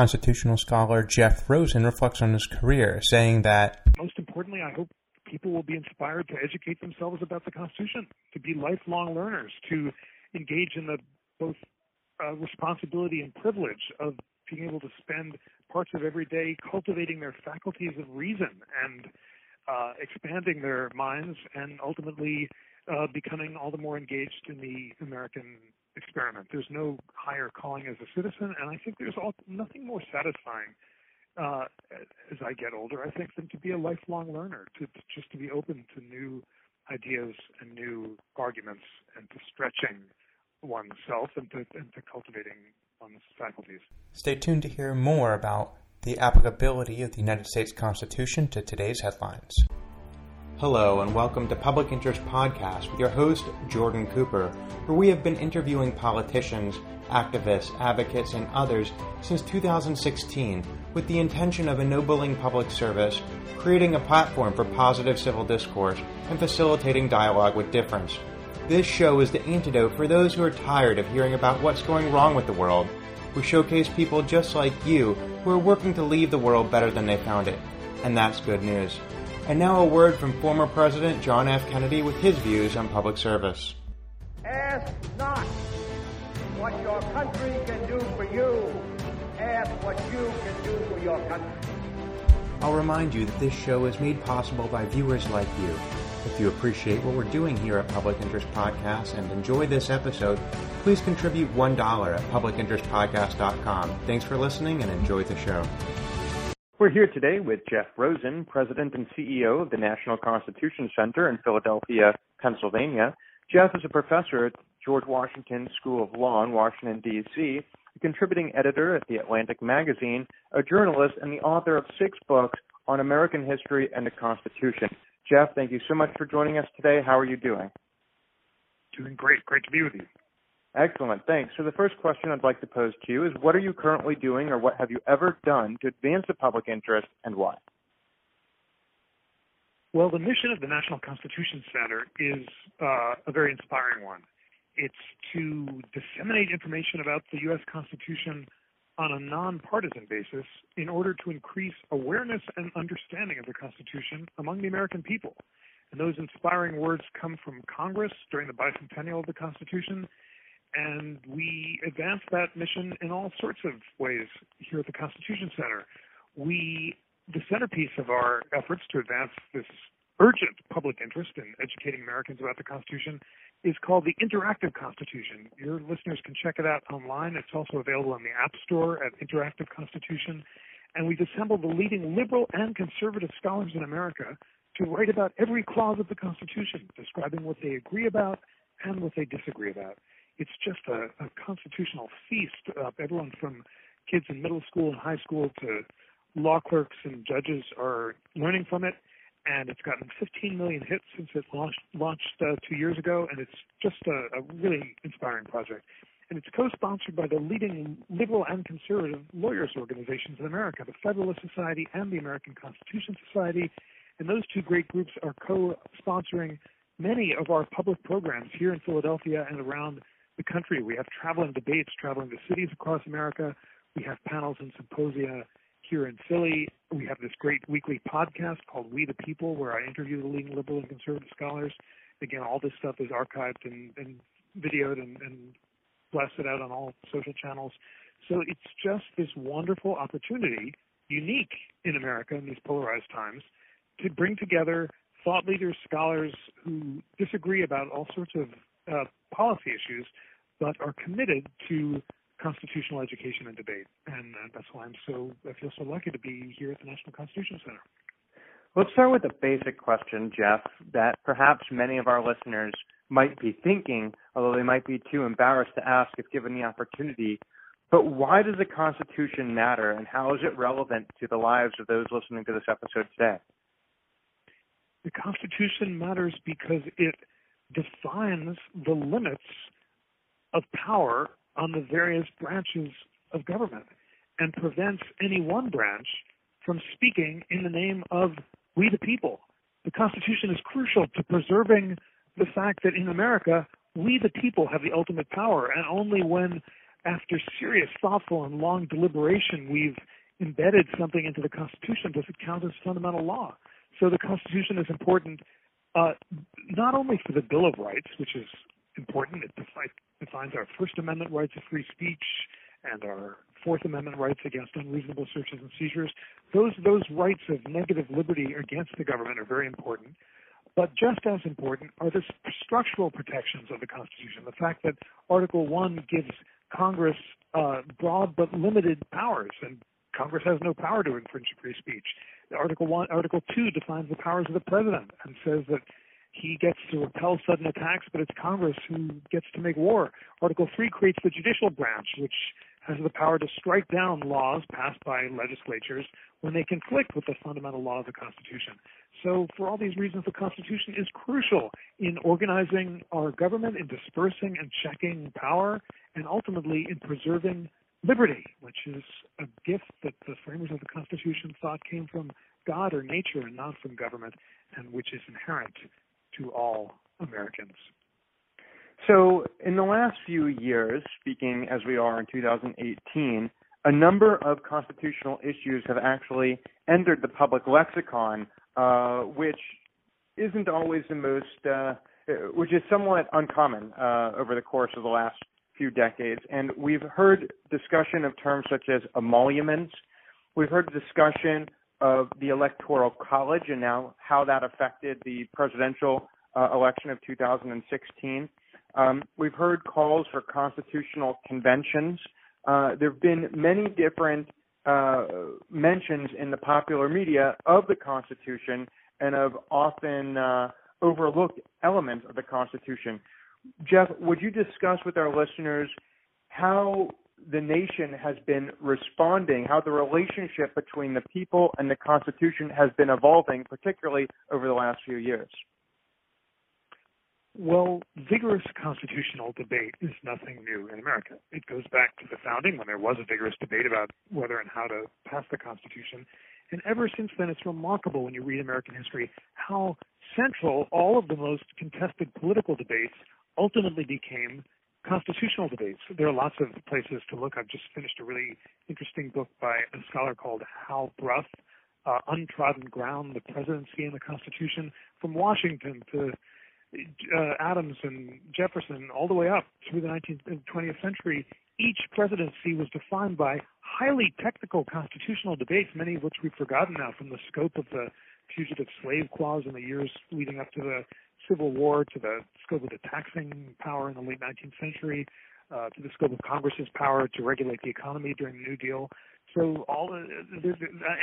constitutional scholar Jeff Rosen reflects on his career, saying that Most importantly, I hope people will be inspired to educate themselves about the Constitution, to be lifelong learners, to engage in the both uh, responsibility and privilege of being able to spend parts of every day cultivating their faculties of reason and uh, expanding their minds and ultimately uh, becoming all the more engaged in the American experiment. There's no higher calling as a citizen, and I think there's all, nothing more satisfying uh, as I get older. I think than to be a lifelong learner, to, to just to be open to new ideas and new arguments, and to stretching oneself and to, and to cultivating one's faculties. Stay tuned to hear more about the applicability of the United States Constitution to today's headlines. Hello, and welcome to Public Interest Podcast with your host, Jordan Cooper, where we have been interviewing politicians, activists, advocates, and others since 2016 with the intention of ennobling public service, creating a platform for positive civil discourse, and facilitating dialogue with difference. This show is the antidote for those who are tired of hearing about what's going wrong with the world. We showcase people just like you who are working to leave the world better than they found it. And that's good news. And now a word from former President John F. Kennedy with his views on public service. Ask not what your country can do for you. Ask what you can do for your country. I'll remind you that this show is made possible by viewers like you. If you appreciate what we're doing here at Public Interest Podcast and enjoy this episode, please contribute $1 at publicinterestpodcast.com. Thanks for listening and enjoy the show. We're here today with Jeff Rosen, President and CEO of the National Constitution Center in Philadelphia, Pennsylvania. Jeff is a professor at George Washington School of Law in Washington, D.C., a contributing editor at The Atlantic Magazine, a journalist, and the author of six books on American history and the Constitution. Jeff, thank you so much for joining us today. How are you doing? Doing great. Great to be with you. Excellent. Thanks. So the first question I'd like to pose to you is what are you currently doing or what have you ever done to advance the public interest and why? Well, the mission of the National Constitution Center is uh, a very inspiring one. It's to disseminate information about the U.S. Constitution on a nonpartisan basis in order to increase awareness and understanding of the Constitution among the American people. And those inspiring words come from Congress during the bicentennial of the Constitution. And we advance that mission in all sorts of ways here at the Constitution Center. We, the centerpiece of our efforts to advance this urgent public interest in educating Americans about the Constitution is called the Interactive Constitution. Your listeners can check it out online. It's also available in the App Store at Interactive Constitution. And we've assembled the leading liberal and conservative scholars in America to write about every clause of the Constitution, describing what they agree about and what they disagree about. It's just a, a constitutional feast. Uh, everyone from kids in middle school and high school to law clerks and judges are learning from it and it's gotten 15 million hits since it launched launched uh, two years ago, and it's just a, a really inspiring project. And it's co-sponsored by the leading liberal and conservative lawyers organizations in America, the Federalist Society and the American Constitution Society. And those two great groups are co-sponsoring many of our public programs here in Philadelphia and around the country. We have traveling debates traveling to cities across America. We have panels and symposia here in Philly. We have this great weekly podcast called We the People, where I interview the leading liberal and conservative scholars. Again, all this stuff is archived and, and videoed and, and blasted out on all social channels. So it's just this wonderful opportunity, unique in America in these polarized times, to bring together thought leaders, scholars who disagree about all sorts of uh, policy issues, but are committed to constitutional education and debate. And uh, that's why I'm so, I feel so lucky to be here at the National Constitution Center. Let's start with a basic question, Jeff, that perhaps many of our listeners might be thinking, although they might be too embarrassed to ask if given the opportunity. But why does the Constitution matter, and how is it relevant to the lives of those listening to this episode today? The Constitution matters because it defines the limits of power on the various branches of government and prevents any one branch from speaking in the name of we the people. The Constitution is crucial to preserving the fact that in America, we the people have the ultimate power, and only when after serious, thoughtful, and long deliberation, we've embedded something into the Constitution, does it count as fundamental law? So the Constitution is important uh, not only for the Bill of Rights, which is important, it defines our First Amendment rights of free speech and our Fourth Amendment rights against unreasonable searches and seizures. Those those rights of negative liberty against the government are very important. But just as important are the structural protections of the Constitution. The fact that Article One gives Congress uh, broad but limited powers, and Congress has no power to infringe free speech. Article One, Article Two defines the powers of the president and says that he gets to repel sudden attacks, but it's Congress who gets to make war. Article 3 creates the judicial branch, which has the power to strike down laws passed by legislatures when they conflict with the fundamental law of the Constitution. So, for all these reasons, the Constitution is crucial in organizing our government, in dispersing and checking power, and ultimately in preserving liberty, which is a gift that the framers of the Constitution thought came from God or nature and not from government, and which is inherent to all Americans. So, in the last few years, speaking as we are in 2018, a number of constitutional issues have actually entered the public lexicon, uh, which isn't always the most, uh, which is somewhat uncommon uh, over the course of the last few decades. And we've heard discussion of terms such as emoluments. We've heard discussion of the Electoral College and now how that affected the presidential uh, election of 2016. Um, we've heard calls for constitutional conventions. Uh, there have been many different uh, mentions in the popular media of the Constitution and of often uh, overlooked elements of the Constitution. Jeff, would you discuss with our listeners how the nation has been responding, how the relationship between the people and the Constitution has been evolving, particularly over the last few years? Well, vigorous constitutional debate is nothing new in America. It goes back to the founding when there was a vigorous debate about whether and how to pass the Constitution. And ever since then, it's remarkable when you read American history how central all of the most contested political debates ultimately became constitutional debates. There are lots of places to look. I've just finished a really interesting book by a scholar called Hal Bruff, uh, Untrodden Ground, the Presidency and the Constitution, from Washington to uh, Adams and Jefferson, all the way up through the 19th and 20th century. Each presidency was defined by highly technical constitutional debates, many of which we've forgotten now, from the scope of the Fugitive Slave Clause in the years leading up to the Civil War to the scope of the taxing power in the late 19th century, uh, to the scope of Congress's power to regulate the economy during the New Deal. So all the,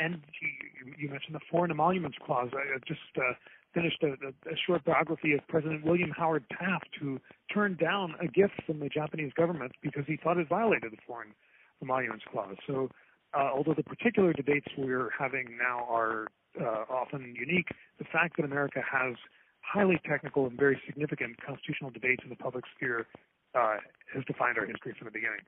and you, you mentioned the Foreign Emoluments Clause. I just uh, finished a, a, short biography of President William Howard Taft, who turned down a gift from the Japanese government because he thought it violated the Foreign Emoluments Clause. So uh, although the particular debates we're having now are uh, often unique, the fact that America has highly technical and very significant constitutional debates in the public sphere uh, has defined our history from the beginning.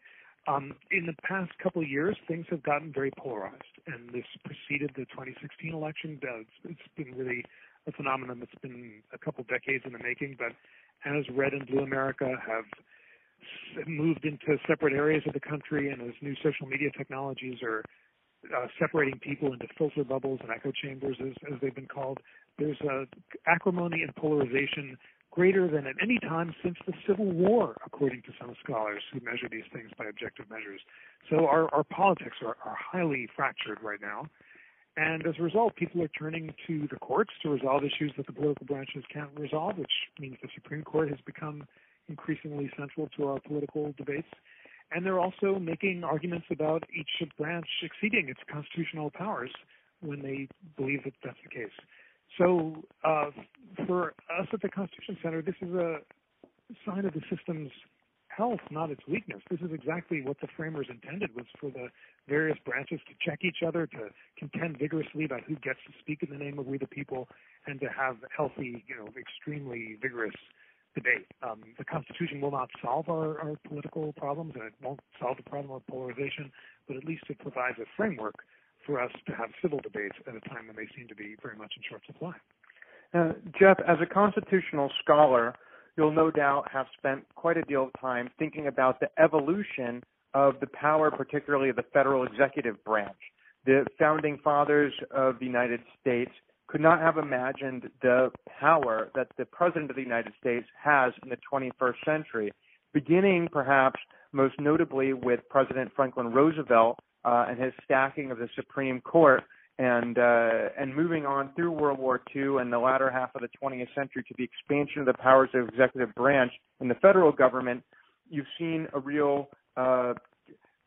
Um, in the past couple of years, things have gotten very polarized, and this preceded the 2016 election. It's, it's been really a phenomenon that's been a couple decades in the making, but as red and blue America have moved into separate areas of the country, and as new social media technologies are uh, separating people into filter bubbles and echo chambers, as, as they've been called, there's a acrimony and polarization greater than at any time since the Civil War, according to some scholars who measure these things by objective measures. So our, our politics are, are highly fractured right now. And as a result, people are turning to the courts to resolve issues that the political branches can't resolve, which means the Supreme Court has become increasingly central to our political debates. And they're also making arguments about each branch exceeding its constitutional powers when they believe that that's the case. So uh, for us at the Constitution Center, this is a sign of the system's health, not its weakness. This is exactly what the framers intended was for the various branches to check each other, to contend vigorously about who gets to speak in the name of we the people, and to have healthy, you know, extremely vigorous debate. Um, the Constitution will not solve our, our political problems, and it won't solve the problem of polarization, but at least it provides a framework for us to have civil debates at a time when they seem to be very much in short supply. Uh, Jeff, as a constitutional scholar, you'll no doubt have spent quite a deal of time thinking about the evolution of the power, particularly of the federal executive branch. The founding fathers of the United States could not have imagined the power that the President of the United States has in the 21st century, beginning perhaps most notably with President Franklin Roosevelt uh, and his stacking of the Supreme Court, and uh, and moving on through World War II and the latter half of the 20th century to the expansion of the powers of the executive branch in the federal government, you've seen a real uh,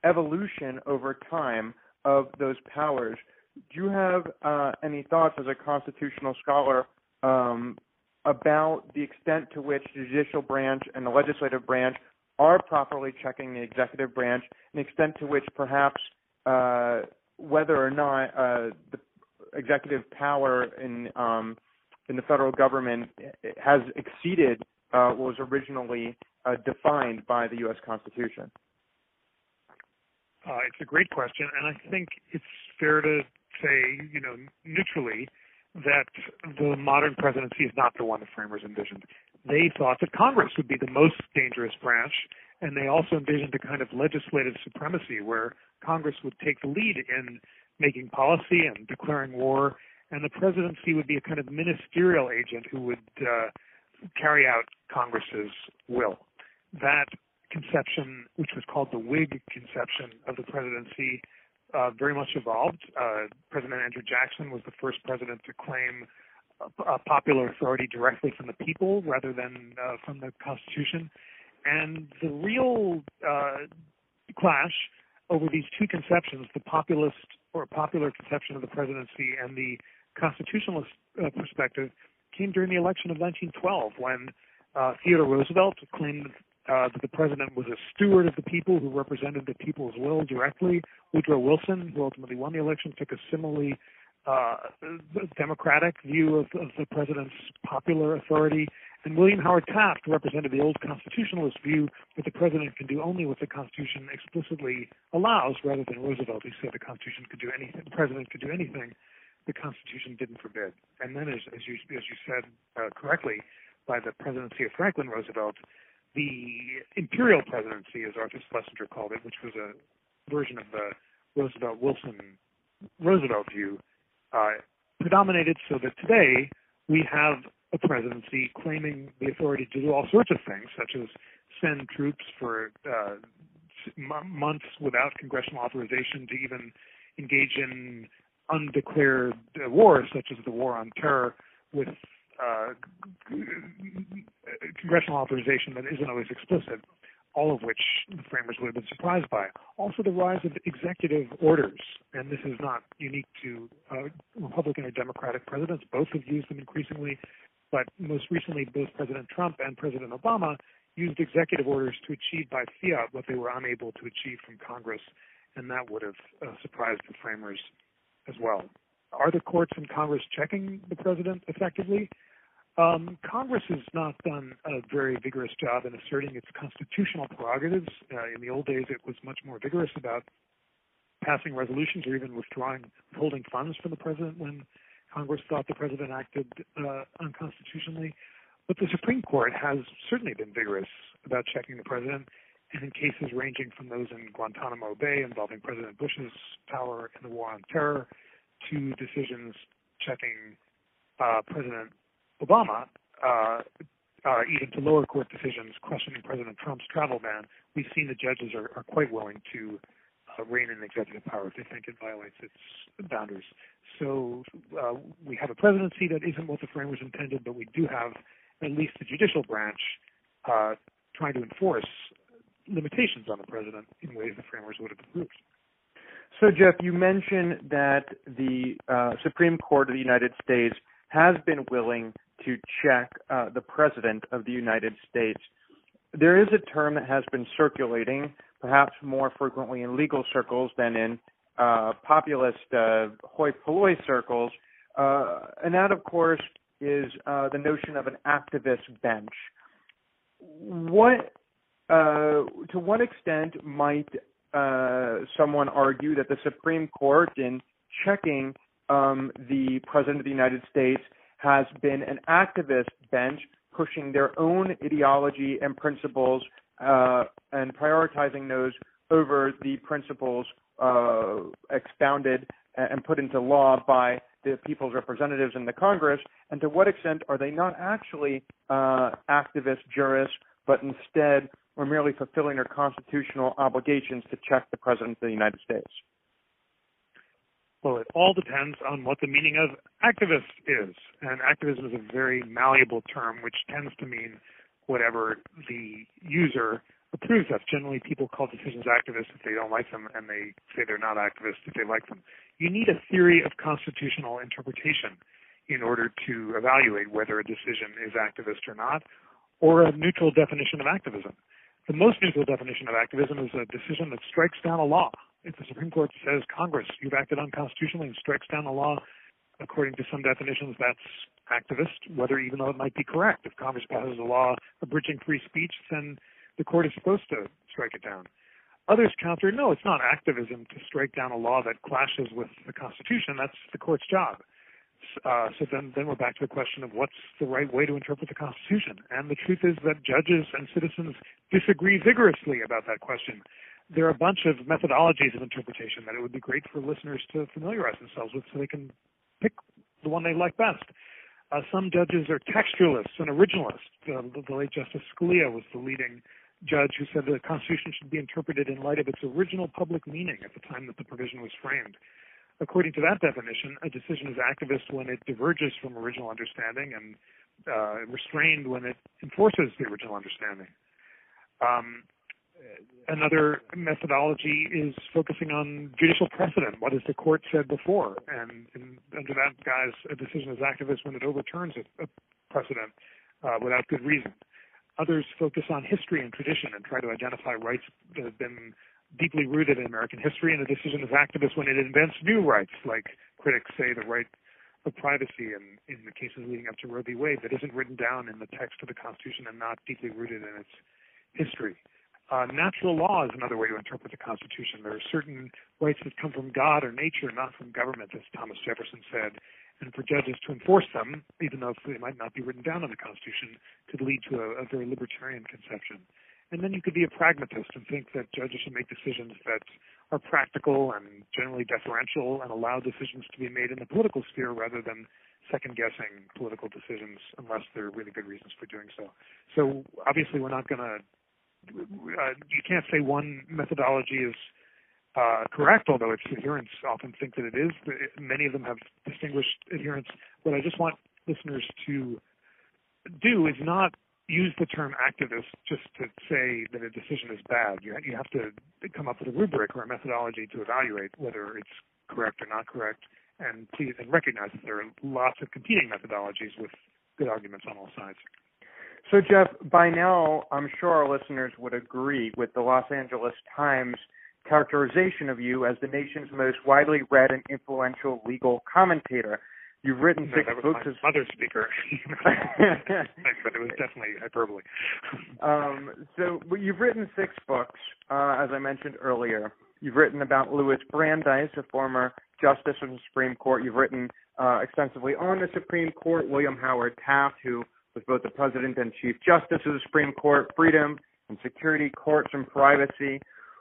evolution over time of those powers. Do you have uh, any thoughts as a constitutional scholar um, about the extent to which the judicial branch and the legislative branch are properly checking the executive branch, and the extent to which perhaps uh, whether or not uh, the executive power in um, in the federal government has exceeded uh, what was originally uh, defined by the U.S. Constitution? Uh, it's a great question, and I think it's fair to say, you know, neutrally, that the modern presidency is not the one the framers envisioned. They thought that Congress would be the most dangerous branch, and they also envisioned a kind of legislative supremacy where Congress would take the lead in making policy and declaring war, and the presidency would be a kind of ministerial agent who would uh, carry out Congress's will. That conception, which was called the Whig conception of the presidency, uh, very much evolved. Uh, president Andrew Jackson was the first president to claim a, a popular authority directly from the people rather than uh, from the Constitution. And the real uh, clash over these two conceptions, the populist or popular conception of the presidency and the constitutionalist uh, perspective, came during the election of 1912 when uh, Theodore Roosevelt claimed uh, that the president was a steward of the people who represented the people's will directly. Woodrow Wilson, who ultimately won the election, took a similarly uh, democratic view of, of the president's popular authority. And William Howard Taft represented the old constitutionalist view that the president can do only what the Constitution explicitly allows, rather than Roosevelt, who said the Constitution could do anything, the president could do anything the Constitution didn't forbid. And then, as, as you as you said uh, correctly, by the presidency of Franklin Roosevelt, the imperial presidency, as Arthur Schlesinger called it, which was a version of the Roosevelt Wilson Roosevelt view, uh, predominated so that today we have a presidency claiming the authority to do all sorts of things, such as send troops for uh, months without congressional authorization to even engage in undeclared uh, wars, such as the war on terror, with uh, congressional authorization that isn't always explicit, all of which the framers would have been surprised by. Also, the rise of executive orders, and this is not unique to uh, Republican or Democratic presidents. Both have used them increasingly but most recently, both President Trump and President Obama used executive orders to achieve by fiat what they were unable to achieve from Congress, and that would have uh, surprised the framers as well. Are the courts and Congress checking the president effectively? Um, Congress has not done a very vigorous job in asserting its constitutional prerogatives. Uh, in the old days, it was much more vigorous about passing resolutions or even withdrawing, holding funds from the president when Congress thought the president acted uh, unconstitutionally. But the Supreme Court has certainly been vigorous about checking the president, and in cases ranging from those in Guantanamo Bay involving President Bush's power in the war on terror to decisions checking uh, President Obama, uh, uh, even to lower court decisions questioning President Trump's travel ban, we've seen the judges are, are quite willing to uh, rein in executive power if they think it violates its boundaries. So uh, we have a presidency that isn't what the framers intended, but we do have at least the judicial branch uh, trying to enforce limitations on the president in ways the framers would have approved. So, Jeff, you mentioned that the uh, Supreme Court of the United States has been willing to check uh, the president of the United States. There is a term that has been circulating, perhaps more frequently in legal circles than in uh, populist uh, hoi polloi circles, uh, and that, of course, is uh, the notion of an activist bench. What, uh, to what extent might someone argue that the Supreme Court, in checking um, the President of the United States, has been an activist bench pushing their own ideology and principles and prioritizing those over the principles uh, expounded and put into law by the people's representatives in the Congress, and to what extent are they not actually uh, activist jurists, but instead are merely fulfilling their constitutional obligations to check the President of the United States? Well, it all depends on what the meaning of activist is. And activism is a very malleable term, which tends to mean whatever the user approves of. Generally, people call decisions activists if they don't like them, and they say they're not activists if they like them. You need a theory of constitutional interpretation in order to evaluate whether a decision is activist or not, or a neutral definition of activism. The most neutral definition of activism is a decision that strikes down a law if the Supreme Court says Congress, you've acted unconstitutionally and strikes down the law, according to some definitions, that's activist, whether even though it might be correct. If Congress passes a law abridging free speech, then the court is supposed to strike it down. Others counter, no, it's not activism to strike down a law that clashes with the Constitution. That's the court's job. Uh, so then, then we're back to the question of what's the right way to interpret the Constitution. And the truth is that judges and citizens disagree vigorously about that question there are a bunch of methodologies of interpretation that it would be great for listeners to familiarize themselves with so they can pick the one they like best. Uh, some judges are textualists and originalists. Uh, the, the late Justice Scalia was the leading judge who said the Constitution should be interpreted in light of its original public meaning at the time that the provision was framed. According to that definition, a decision is activist when it diverges from original understanding and uh, restrained when it enforces the original understanding. Um, another methodology is focusing on judicial precedent. What has the court said before? And, and under that guise, a decision is activist when it overturns a, a precedent uh, without good reason. Others focus on history and tradition and try to identify rights that have been deeply rooted in American history, and a decision is activist when it invents new rights, like critics say the right of privacy in, in the cases leading up to Roe v. Wade that isn't written down in the text of the Constitution and not deeply rooted in its history. Uh, natural law is another way to interpret the Constitution. There are certain rights that come from God or nature, not from government, as Thomas Jefferson said. And for judges to enforce them, even though they might not be written down in the Constitution, could lead to a, a very libertarian conception. And then you could be a pragmatist and think that judges should make decisions that are practical and generally deferential and allow decisions to be made in the political sphere rather than second guessing political decisions unless there are really good reasons for doing so. So obviously we're not going to uh, you can't say one methodology is uh, correct, although its adherents often think that it is. Many of them have distinguished adherents. What I just want listeners to do is not use the term activist just to say that a decision is bad. You, you have to come up with a rubric or a methodology to evaluate whether it's correct or not correct, and please and recognize that there are lots of competing methodologies with good arguments on all sides. So, Jeff, by now, I'm sure our listeners would agree with the Los Angeles Times characterization of you as the nation's most widely read and influential legal commentator. You've written no, six that was books. My as... mother speaker, but it was definitely hyperbole. um, so, you've written six books, uh, as I mentioned earlier. You've written about Louis Brandeis, a former justice of the Supreme Court. You've written uh, extensively on the Supreme Court. William Howard Taft, who with both the President and Chief Justice of the Supreme Court, freedom and security, courts and privacy.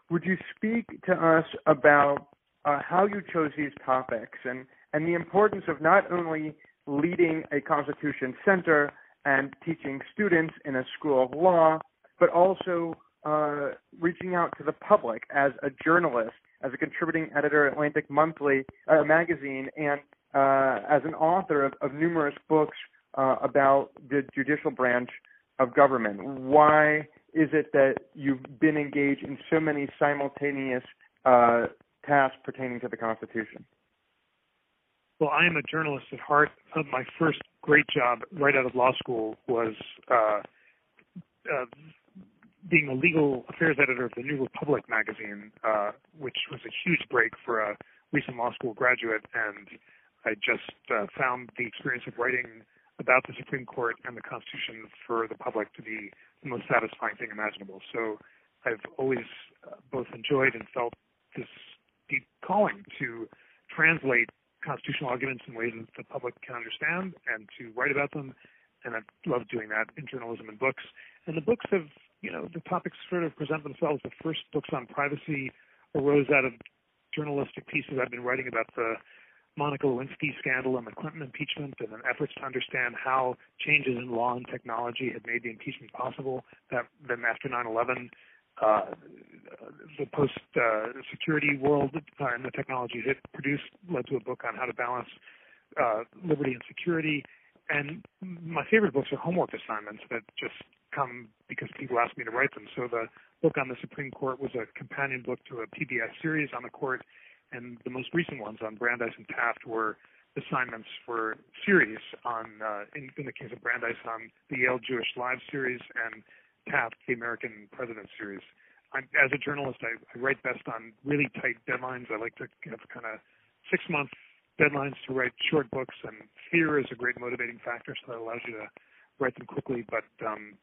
Would you speak to us about uh, how you chose these topics and, and the importance of not only leading a Constitution Center and teaching students in a school of law, but also uh, reaching out to the public as a journalist, as a contributing editor at Atlantic Monthly uh, magazine, and uh, as an author of, of numerous books uh, about the judicial branch of government. Why is it that you've been engaged in so many simultaneous uh, tasks pertaining to the Constitution? Well, I am a journalist at heart. Uh, my first great job right out of law school was uh, uh, being a legal affairs editor of the New Republic magazine, uh, which was a huge break for a recent law school graduate. And I just uh, found the experience of writing about the Supreme Court and the Constitution for the public to be the most satisfying thing imaginable. So I've always uh, both enjoyed and felt this deep calling to translate constitutional arguments in ways that the public can understand and to write about them. And I love doing that in journalism and books. And the books have you know, the topics sort of present themselves. The first books on privacy arose out of journalistic pieces I've been writing about the Monica Lewinsky scandal and the Clinton impeachment, and then efforts to understand how changes in law and technology had made the impeachment possible. That then after 9/11, uh, the post-security uh, world uh, and the technology it produced led to a book on how to balance uh, liberty and security. And my favorite books are homework assignments that just come because people ask me to write them. So the book on the Supreme Court was a companion book to a PBS series on the court, and the most recent ones on Brandeis and Taft were assignments for series on, uh, in, in the case of Brandeis, on the Yale Jewish Lives series and Taft, the American President series. I'm, as a journalist, I, I write best on really tight deadlines. I like to have kind of six month deadlines to write short books, and fear is a great motivating factor, so that allows you to write them quickly. But um,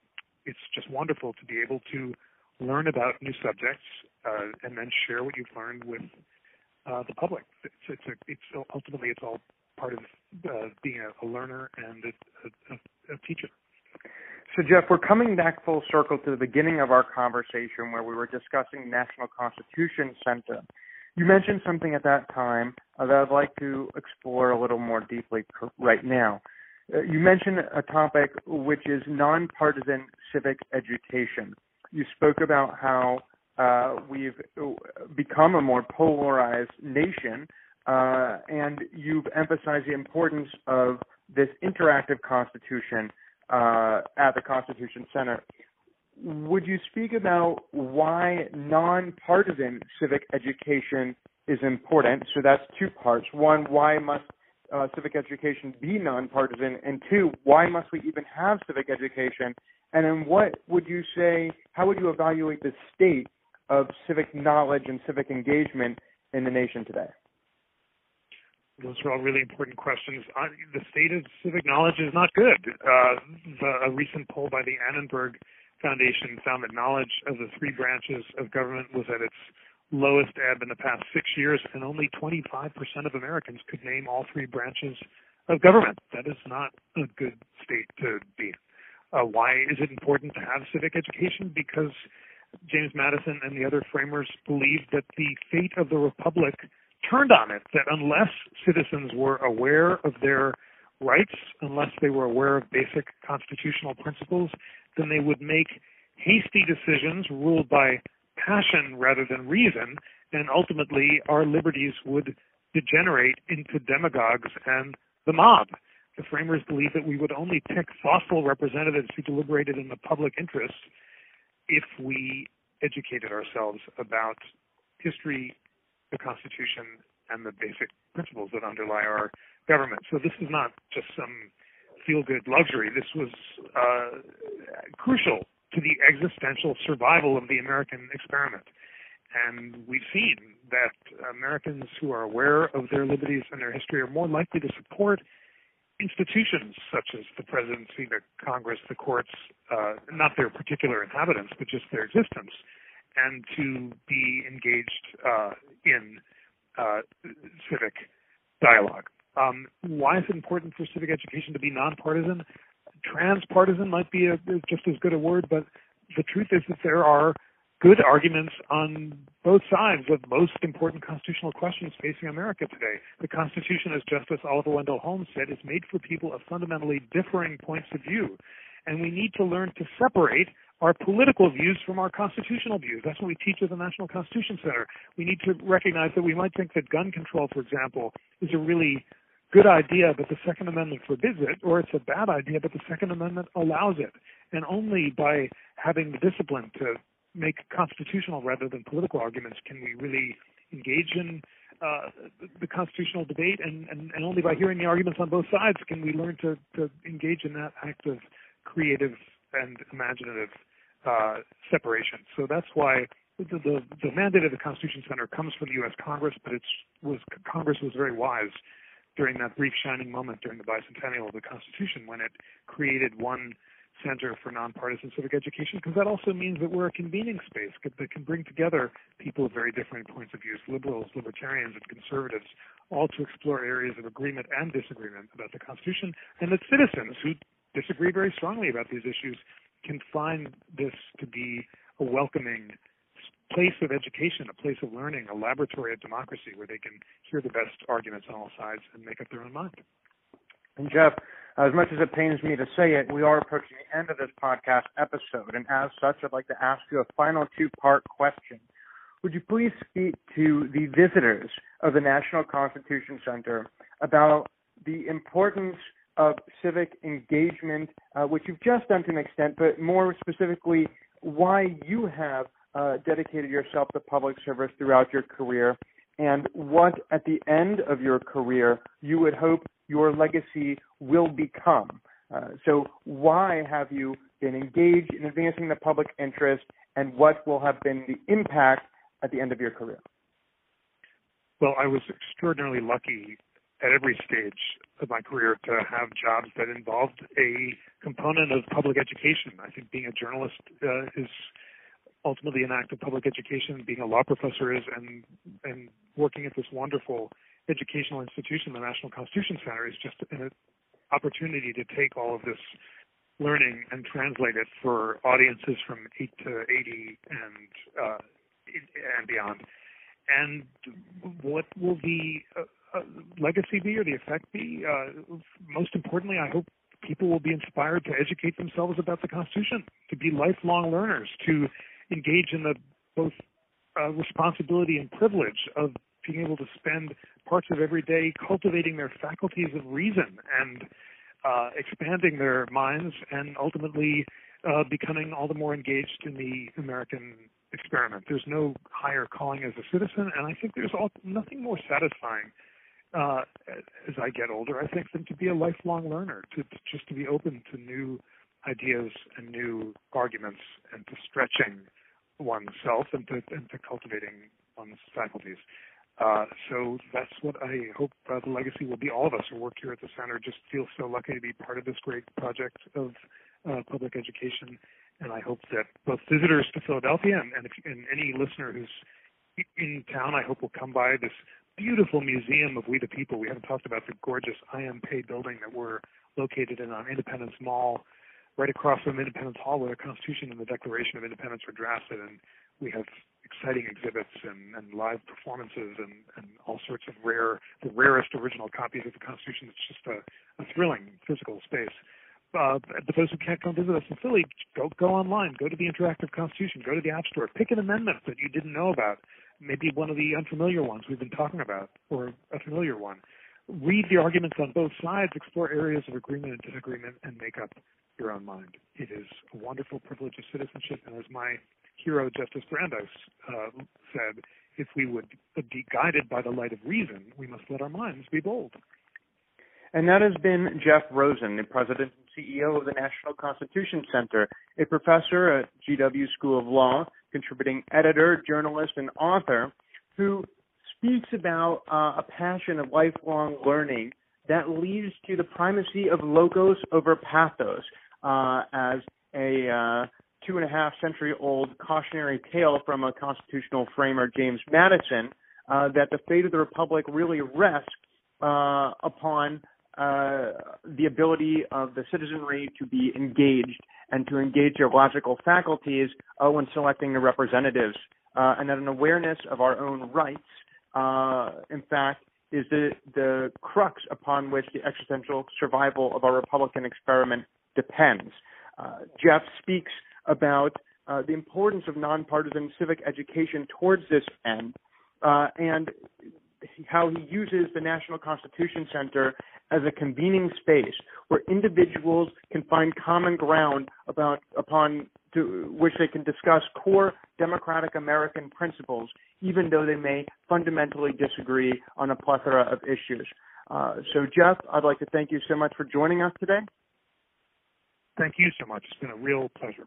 it's just wonderful to be able to learn about new subjects uh, and then share what you've learned with the public. It's, it's, a, it's ultimately it's all part of uh, being a, a learner and a, a, a teacher. So, Jeff, we're coming back full circle to the beginning of our conversation where we were discussing National Constitution Center. You mentioned something at that time uh, that I'd like to explore a little more deeply right now. Uh, you mentioned a topic which is nonpartisan civic education. You spoke about how uh, we've uh, become a more polarized nation, uh, and you've emphasized the importance of this interactive constitution uh, at the Constitution Center would you speak about why nonpartisan civic education is important? So that's two parts. One, why must uh, civic education be nonpartisan? And two, why must we even have civic education? And then what would you say, how would you evaluate the state of civic knowledge and civic engagement in the nation today? Those are all really important questions. Uh, the state of civic knowledge is not good. Uh, the, a recent poll by the Annenberg Foundation found that knowledge of the three branches of government was at its lowest ebb in the past six years, and only 25% of Americans could name all three branches of government. That is not a good state to be. Uh, why is it important to have civic education? Because James Madison and the other framers believed that the fate of the republic turned on it, that unless citizens were aware of their rights, unless they were aware of basic constitutional principles, then they would make hasty decisions ruled by passion rather than reason, and ultimately our liberties would degenerate into demagogues and the mob. The framers believed that we would only pick thoughtful representatives who deliberated in the public interest if we educated ourselves about history, the Constitution, and the basic principles that underlie our government. So this is not just some feel good luxury. This was uh, crucial to the existential survival of the American experiment. And we've seen that Americans who are aware of their liberties and their history are more likely to support institutions such as the presidency, the Congress, the courts, uh, not their particular inhabitants, but just their existence, and to be engaged uh, in uh, civic dialogue. Um, why is it important for civic education to be nonpartisan? Transpartisan might be a, just as good a word, but the truth is that there are good arguments on both sides of most important constitutional questions facing America today. The Constitution, as Justice Oliver Wendell Holmes said, is made for people of fundamentally differing points of view. And we need to learn to separate our political views from our constitutional views. That's what we teach at the National Constitution Center. We need to recognize that we might think that gun control, for example, is a really good idea, but the Second Amendment forbids it, or it's a bad idea, but the Second Amendment allows it. And only by having the discipline to make constitutional rather than political arguments can we really engage in uh, the constitutional debate, and, and, and only by hearing the arguments on both sides can we learn to, to engage in that act of creative and imaginative uh, separation. So that's why the, the, the mandate of the Constitution Center comes from the U.S. Congress, but it's was Congress was very wise during that brief shining moment during the bicentennial of the Constitution when it created one center for nonpartisan civic education because that also means that we're a convening space that can bring together people of very different points of views, liberals, libertarians, and conservatives, all to explore areas of agreement and disagreement about the Constitution, and that citizens who disagree very strongly about these issues can find this to be a welcoming place of education, a place of learning, a laboratory of democracy where they can hear the best arguments on all sides and make up their own mind. And Jeff, as much as it pains me to say it, we are approaching the end of this podcast episode. And as such, I'd like to ask you a final two part question. Would you please speak to the visitors of the National Constitution Center about the importance of civic engagement, uh, which you've just done to an extent, but more specifically, why you have uh, dedicated yourself to public service throughout your career, and what at the end of your career you would hope your legacy will become. Uh, so, why have you been engaged in advancing the public interest, and what will have been the impact at the end of your career? Well, I was extraordinarily lucky at every stage of my career to have jobs that involved a component of public education. I think being a journalist uh, is ultimately an act of public education. Being a law professor is, and and working at this wonderful educational institution, the National Constitution Center, is just an opportunity to take all of this learning and translate it for audiences from 8 to 80 and uh, and beyond. And what will the uh, uh, legacy be or the effect be? Uh, most importantly, I hope people will be inspired to educate themselves about the Constitution, to be lifelong learners, to engage in the both uh, responsibility and privilege of being able to spend parts of every day cultivating their faculties of reason and uh, expanding their minds and ultimately uh, becoming all the more engaged in the American experiment. There's no higher calling as a citizen, and I think there's all, nothing more satisfying uh, as I get older. I think than to be a lifelong learner, to, to just to be open to new ideas and new arguments, and to stretching oneself and to, and to cultivating one's faculties. Uh, so that's what I hope uh, the legacy will be. All of us who work here at the center just feel so lucky to be part of this great project of uh, public education, and I hope that both visitors to Philadelphia and, and, if, and any listener who's in town, I hope will come by this beautiful museum of We the People. We haven't talked about the gorgeous I.M. Pei building that we're located in on Independence Mall right across from Independence Hall where the Constitution and the Declaration of Independence were drafted. And we have exciting exhibits and, and live performances and, and all sorts of rare, the rarest original copies of the Constitution. It's just a, a thrilling physical space. Uh, those who can't come visit us in Philly, go go online, go to the Interactive Constitution, go to the App Store, pick an amendment that you didn't know about, maybe one of the unfamiliar ones we've been talking about, or a familiar one. Read the arguments on both sides, explore areas of agreement and disagreement, and make up your own mind. It is a wonderful privilege of citizenship, and as my hero Justice Brandeis uh, said, if we would be guided by the light of reason, we must let our minds be bold. And that has been Jeff Rosen, the president and CEO of the National Constitution Center, a professor at GW School of Law, contributing editor, journalist, and author, who speaks about uh, a passion of lifelong learning that leads to the primacy of logos over pathos, uh, as a uh, two and a half century old cautionary tale from a constitutional framer, James Madison, uh, that the fate of the republic really rests uh, upon uh, the ability of the citizenry to be engaged and to engage their logical faculties uh, when selecting the representatives, uh, and that an awareness of our own rights, in fact, is the, the crux upon which the existential survival of our Republican experiment depends. Uh, Jeff speaks about uh, the importance of nonpartisan civic education towards this end, uh, and how he uses the National Constitution Center as a convening space where individuals can find common ground about upon to which they can discuss core democratic American principles, even though they may fundamentally disagree on a plethora of issues. Uh, so, Jeff, I'd like to thank you so much for joining us today. Thank you so much. It's been a real pleasure.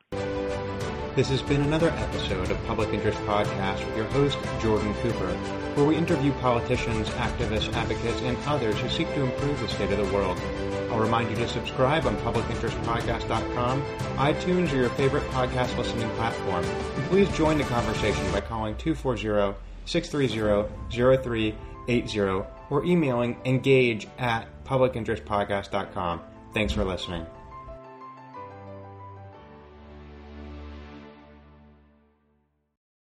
This has been another episode of Public Interest Podcast with your host, Jordan Cooper, where we interview politicians, activists, advocates, and others who seek to improve the state of the world. I'll remind you to subscribe on publicinterestpodcast.com, iTunes, or your favorite podcast listening platform. And please join the conversation by calling 240 630 0380 or emailing engage at publicinterestpodcast.com. Thanks for listening.